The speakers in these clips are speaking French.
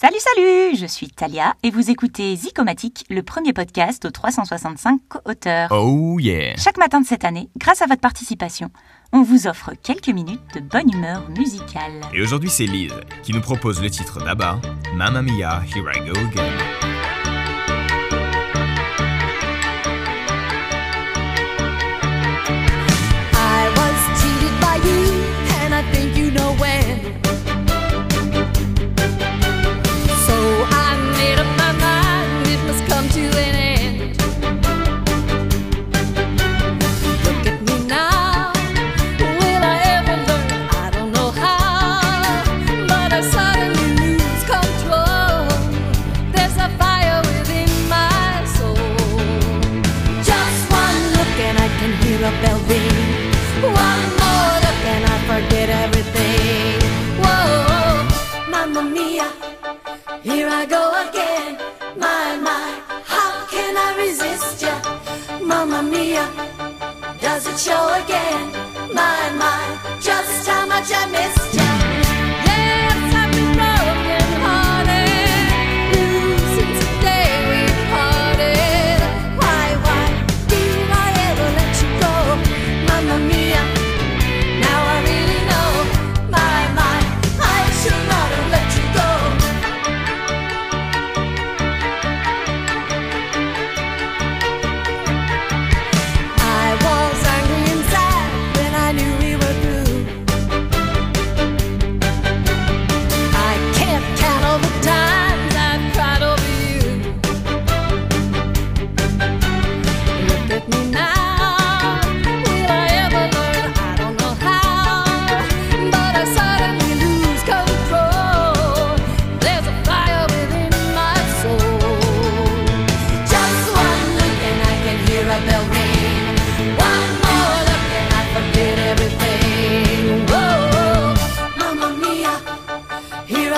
Salut, salut Je suis Talia et vous écoutez Zicomatique, le premier podcast aux 365 co-auteurs. Oh yeah Chaque matin de cette année, grâce à votre participation, on vous offre quelques minutes de bonne humeur musicale. Et aujourd'hui, c'est Lise qui nous propose le titre d'Abba, Mamma Mia, Here I Go Again. show again.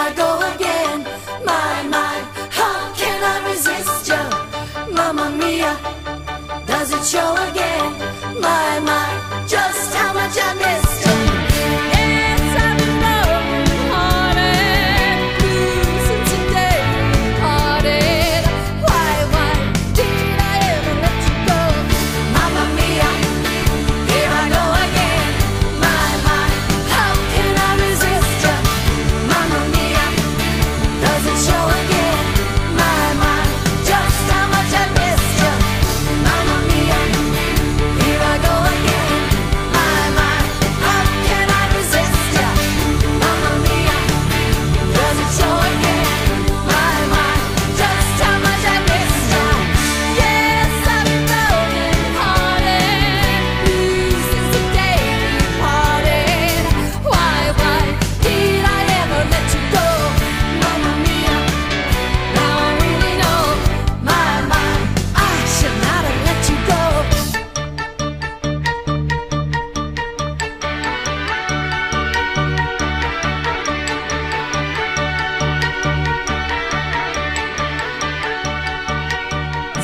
I go again? My, my, how can I resist you? Mamma mia, does it show again?